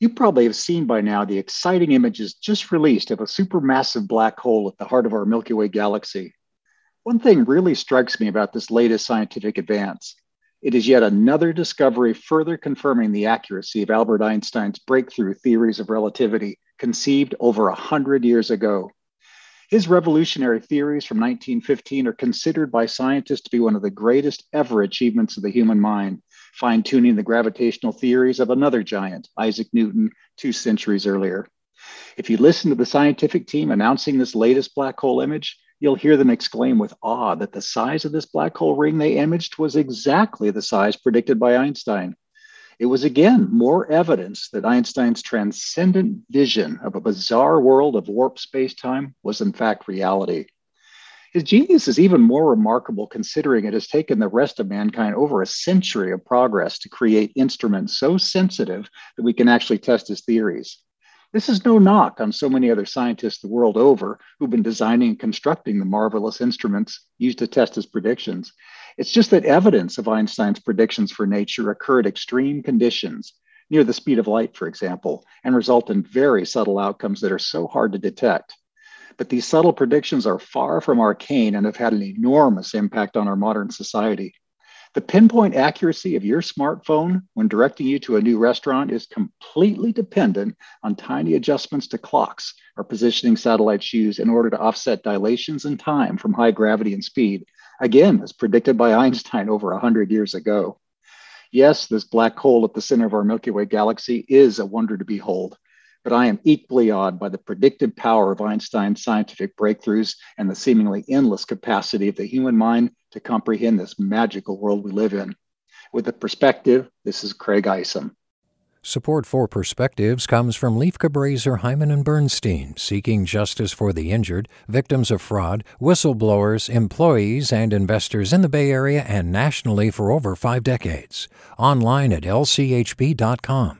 You probably have seen by now the exciting images just released of a supermassive black hole at the heart of our Milky Way galaxy. One thing really strikes me about this latest scientific advance. It is yet another discovery further confirming the accuracy of Albert Einstein's breakthrough theories of relativity, conceived over a hundred years ago. His revolutionary theories from 1915 are considered by scientists to be one of the greatest ever achievements of the human mind, fine tuning the gravitational theories of another giant, Isaac Newton, two centuries earlier. If you listen to the scientific team announcing this latest black hole image, you'll hear them exclaim with awe that the size of this black hole ring they imaged was exactly the size predicted by Einstein. It was again more evidence that Einstein's transcendent vision of a bizarre world of warped space time was in fact reality. His genius is even more remarkable considering it has taken the rest of mankind over a century of progress to create instruments so sensitive that we can actually test his theories. This is no knock on so many other scientists the world over who've been designing and constructing the marvelous instruments used to test his predictions. It's just that evidence of Einstein's predictions for nature occur at extreme conditions, near the speed of light, for example, and result in very subtle outcomes that are so hard to detect. But these subtle predictions are far from arcane and have had an enormous impact on our modern society. The pinpoint accuracy of your smartphone when directing you to a new restaurant is completely dependent on tiny adjustments to clocks or positioning satellites used in order to offset dilations in time from high gravity and speed, again, as predicted by Einstein over 100 years ago. Yes, this black hole at the center of our Milky Way galaxy is a wonder to behold but I am equally awed by the predictive power of Einstein's scientific breakthroughs and the seemingly endless capacity of the human mind to comprehend this magical world we live in. With a perspective, this is Craig Isom. Support for Perspectives comes from Lieff Cabraser, Heimann and Bernstein, seeking justice for the injured, victims of fraud, whistleblowers, employees, and investors in the Bay Area and nationally for over five decades. Online at lchb.com.